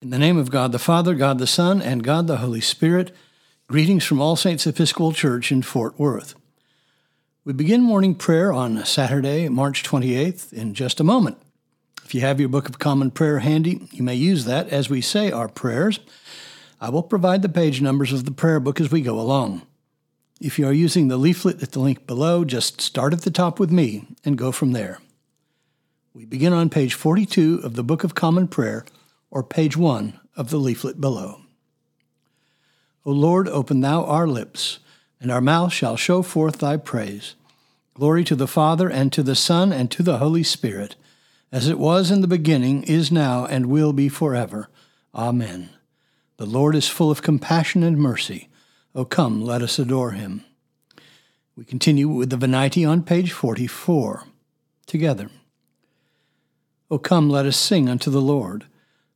In the name of God the Father, God the Son, and God the Holy Spirit, greetings from All Saints Episcopal Church in Fort Worth. We begin morning prayer on Saturday, March 28th, in just a moment. If you have your Book of Common Prayer handy, you may use that as we say our prayers. I will provide the page numbers of the prayer book as we go along. If you are using the leaflet at the link below, just start at the top with me and go from there. We begin on page 42 of the Book of Common Prayer or page 1 of the leaflet below. O Lord, open thou our lips, and our mouth shall show forth thy praise. Glory to the Father, and to the Son, and to the Holy Spirit, as it was in the beginning, is now, and will be forever. Amen. The Lord is full of compassion and mercy. O come, let us adore him. We continue with the Venite on page 44. Together. O come, let us sing unto the Lord.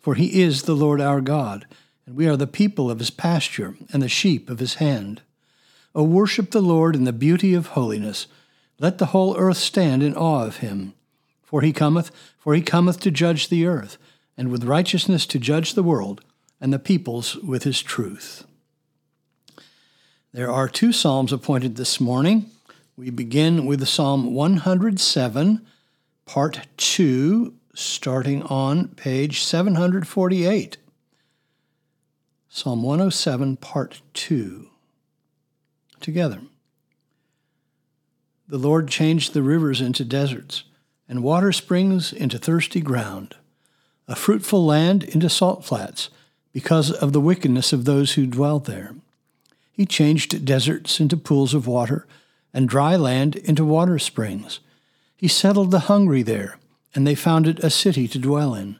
For he is the Lord our God, and we are the people of his pasture and the sheep of his hand. O worship the Lord in the beauty of holiness. Let the whole earth stand in awe of him. For he cometh, for he cometh to judge the earth, and with righteousness to judge the world, and the peoples with his truth. There are two psalms appointed this morning. We begin with Psalm 107, part 2, starting on page 748. Psalm 107, Part 2. Together. The Lord changed the rivers into deserts, and water springs into thirsty ground, a fruitful land into salt flats, because of the wickedness of those who dwell there. He changed deserts into pools of water, and dry land into water springs. He settled the hungry there and they founded a city to dwell in.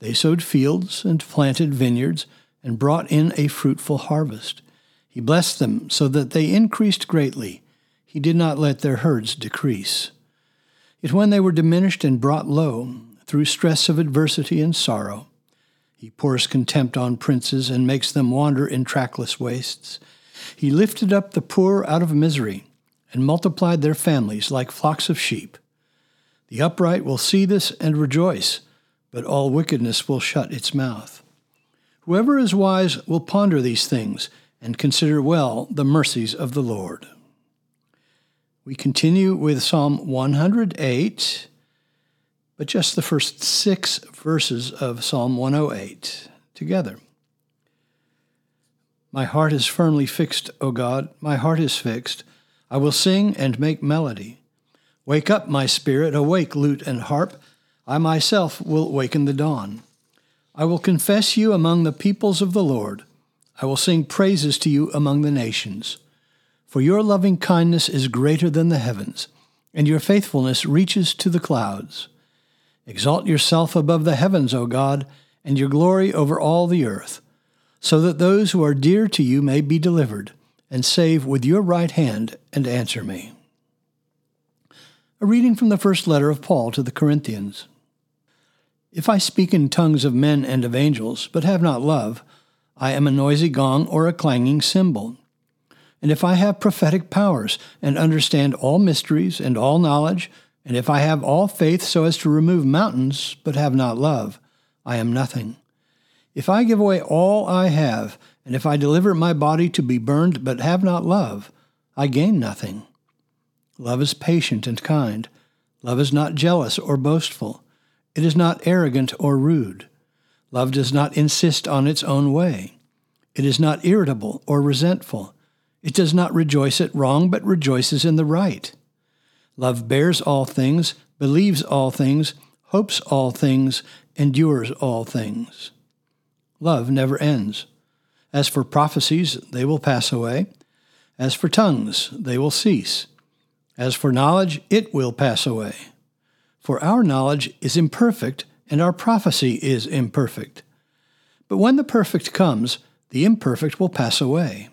They sowed fields and planted vineyards and brought in a fruitful harvest. He blessed them so that they increased greatly. He did not let their herds decrease. Yet when they were diminished and brought low, through stress of adversity and sorrow, he pours contempt on princes and makes them wander in trackless wastes. He lifted up the poor out of misery and multiplied their families like flocks of sheep. The upright will see this and rejoice, but all wickedness will shut its mouth. Whoever is wise will ponder these things and consider well the mercies of the Lord. We continue with Psalm 108, but just the first six verses of Psalm 108 together. My heart is firmly fixed, O God, my heart is fixed. I will sing and make melody. Wake up, my spirit, awake, lute and harp. I myself will waken the dawn. I will confess you among the peoples of the Lord. I will sing praises to you among the nations. For your loving kindness is greater than the heavens, and your faithfulness reaches to the clouds. Exalt yourself above the heavens, O God, and your glory over all the earth, so that those who are dear to you may be delivered, and save with your right hand and answer me. A reading from the first letter of Paul to the Corinthians. If I speak in tongues of men and of angels, but have not love, I am a noisy gong or a clanging cymbal. And if I have prophetic powers, and understand all mysteries and all knowledge, and if I have all faith so as to remove mountains, but have not love, I am nothing. If I give away all I have, and if I deliver my body to be burned, but have not love, I gain nothing. Love is patient and kind. Love is not jealous or boastful. It is not arrogant or rude. Love does not insist on its own way. It is not irritable or resentful. It does not rejoice at wrong, but rejoices in the right. Love bears all things, believes all things, hopes all things, endures all things. Love never ends. As for prophecies, they will pass away. As for tongues, they will cease. As for knowledge, it will pass away. For our knowledge is imperfect, and our prophecy is imperfect. But when the perfect comes, the imperfect will pass away.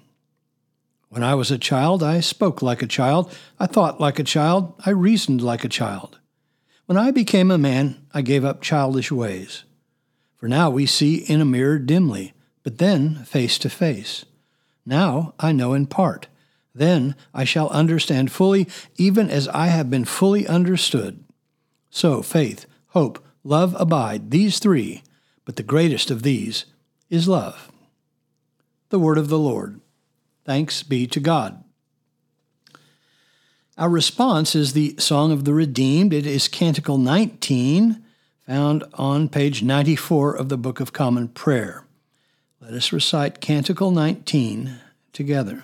When I was a child, I spoke like a child, I thought like a child, I reasoned like a child. When I became a man, I gave up childish ways. For now we see in a mirror dimly, but then face to face. Now I know in part. Then I shall understand fully, even as I have been fully understood. So faith, hope, love abide, these three, but the greatest of these is love. The word of the Lord. Thanks be to God. Our response is the Song of the Redeemed. It is Canticle 19, found on page 94 of the Book of Common Prayer. Let us recite Canticle 19 together.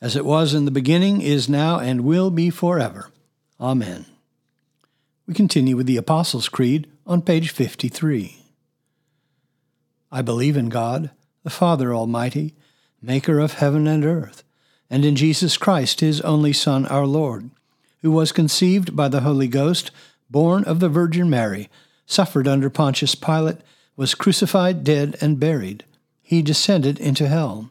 as it was in the beginning, is now, and will be forever. Amen. We continue with the Apostles' Creed on page 53. I believe in God, the Father Almighty, maker of heaven and earth, and in Jesus Christ, his only Son, our Lord, who was conceived by the Holy Ghost, born of the Virgin Mary, suffered under Pontius Pilate, was crucified, dead, and buried. He descended into hell.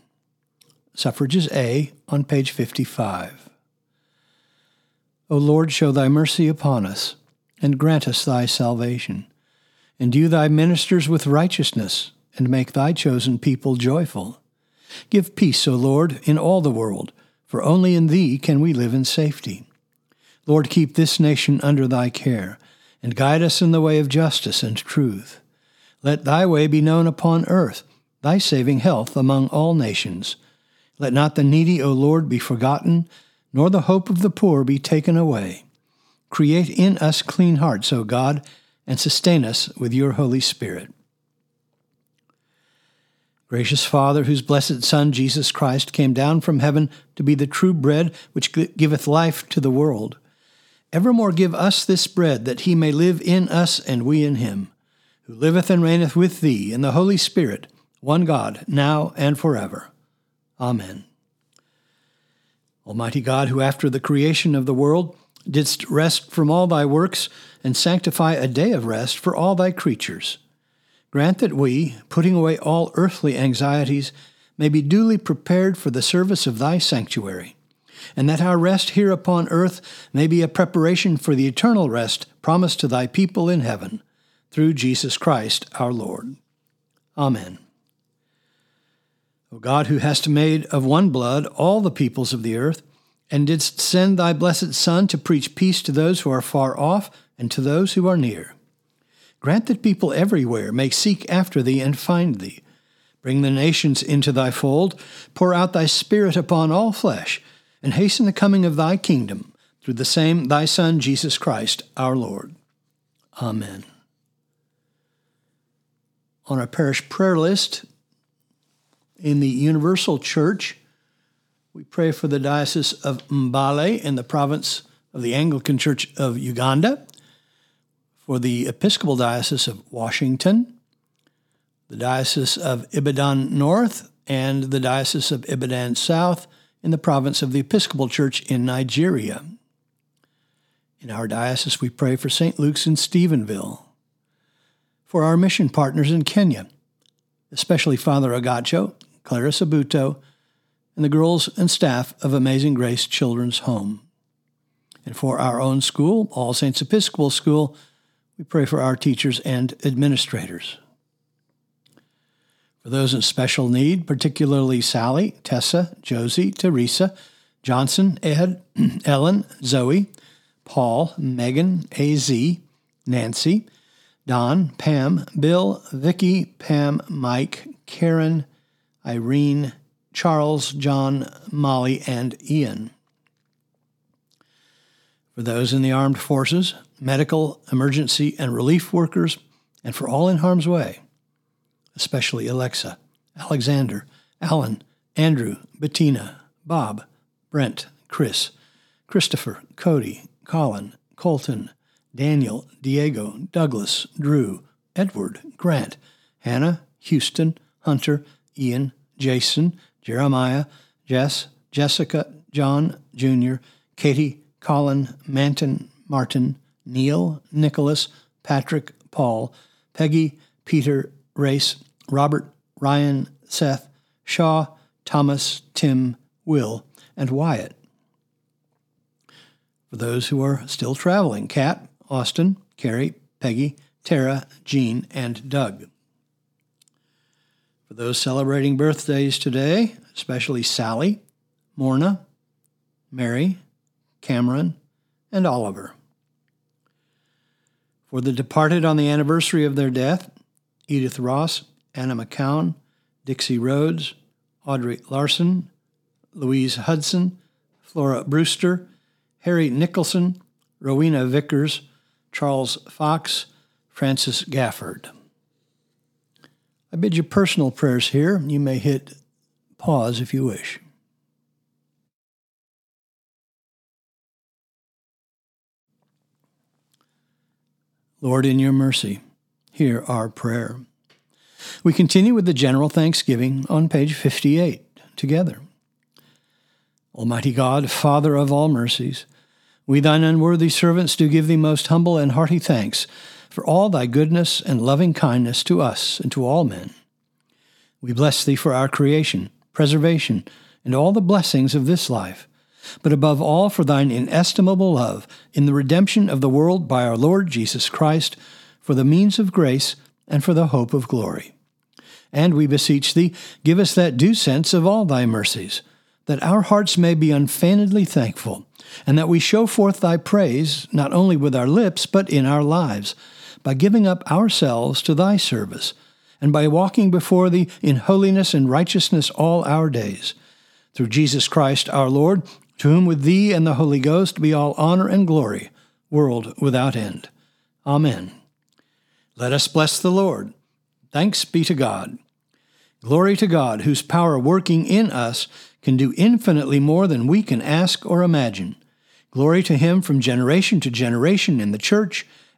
Suffrages A on page 55. O Lord, show thy mercy upon us, and grant us thy salvation. Endue thy ministers with righteousness, and make thy chosen people joyful. Give peace, O Lord, in all the world, for only in thee can we live in safety. Lord, keep this nation under thy care, and guide us in the way of justice and truth. Let thy way be known upon earth, thy saving health among all nations. Let not the needy, O Lord, be forgotten, nor the hope of the poor be taken away. Create in us clean hearts, O God, and sustain us with your Holy Spirit. Gracious Father, whose blessed Son, Jesus Christ, came down from heaven to be the true bread which giveth life to the world, evermore give us this bread, that he may live in us and we in him, who liveth and reigneth with thee in the Holy Spirit, one God, now and forever. Amen. Almighty God, who after the creation of the world didst rest from all thy works and sanctify a day of rest for all thy creatures, grant that we, putting away all earthly anxieties, may be duly prepared for the service of thy sanctuary, and that our rest here upon earth may be a preparation for the eternal rest promised to thy people in heaven, through Jesus Christ our Lord. Amen. O God, who hast made of one blood all the peoples of the earth, and didst send thy blessed Son to preach peace to those who are far off and to those who are near. Grant that people everywhere may seek after thee and find thee. Bring the nations into thy fold, pour out thy Spirit upon all flesh, and hasten the coming of thy kingdom, through the same thy Son, Jesus Christ, our Lord. Amen. On our parish prayer list, in the Universal Church. We pray for the Diocese of Mbale in the province of the Anglican Church of Uganda, for the Episcopal Diocese of Washington, the Diocese of Ibadan North, and the Diocese of Ibadan South in the province of the Episcopal Church in Nigeria. In our diocese, we pray for St. Luke's in Stephenville, for our mission partners in Kenya, especially Father Agacho, Clarissa Buto, and the girls and staff of Amazing Grace Children's Home. And for our own school, All Saints Episcopal School, we pray for our teachers and administrators. For those in special need, particularly Sally, Tessa, Josie, Teresa, Johnson, Ed, Ellen, Zoe, Paul, Megan, AZ, Nancy, Don, Pam, Bill, Vicky, Pam, Mike, Karen, Irene, Charles, John, Molly, and Ian. For those in the armed forces, medical, emergency, and relief workers, and for all in harm's way, especially Alexa, Alexander, Alan, Andrew, Bettina, Bob, Brent, Chris, Christopher, Cody, Colin, Colton, Daniel, Diego, Douglas, Drew, Edward, Grant, Hannah, Houston, Hunter, Ian, Jason, Jeremiah, Jess, Jessica, John, Jr., Katie, Colin, Manton, Martin, Neil, Nicholas, Patrick, Paul, Peggy, Peter, Race, Robert, Ryan, Seth, Shaw, Thomas, Tim, Will, and Wyatt. For those who are still traveling, Kat, Austin, Carrie, Peggy, Tara, Jean, and Doug. For those celebrating birthdays today, especially Sally, Morna, Mary, Cameron, and Oliver. For the departed on the anniversary of their death, Edith Ross, Anna McCown, Dixie Rhodes, Audrey Larson, Louise Hudson, Flora Brewster, Harry Nicholson, Rowena Vickers, Charles Fox, Francis Gafford. I bid you personal prayers here. You may hit pause if you wish. Lord, in your mercy, hear our prayer. We continue with the general thanksgiving on page 58 together. Almighty God, Father of all mercies, we thine unworthy servants do give thee most humble and hearty thanks for all thy goodness and loving kindness to us and to all men. We bless thee for our creation, preservation, and all the blessings of this life, but above all for thine inestimable love in the redemption of the world by our Lord Jesus Christ, for the means of grace and for the hope of glory. And we beseech thee, give us that due sense of all thy mercies, that our hearts may be unfeignedly thankful, and that we show forth thy praise not only with our lips, but in our lives, by giving up ourselves to thy service, and by walking before thee in holiness and righteousness all our days. Through Jesus Christ our Lord, to whom with thee and the Holy Ghost be all honor and glory, world without end. Amen. Let us bless the Lord. Thanks be to God. Glory to God, whose power working in us can do infinitely more than we can ask or imagine. Glory to him from generation to generation in the church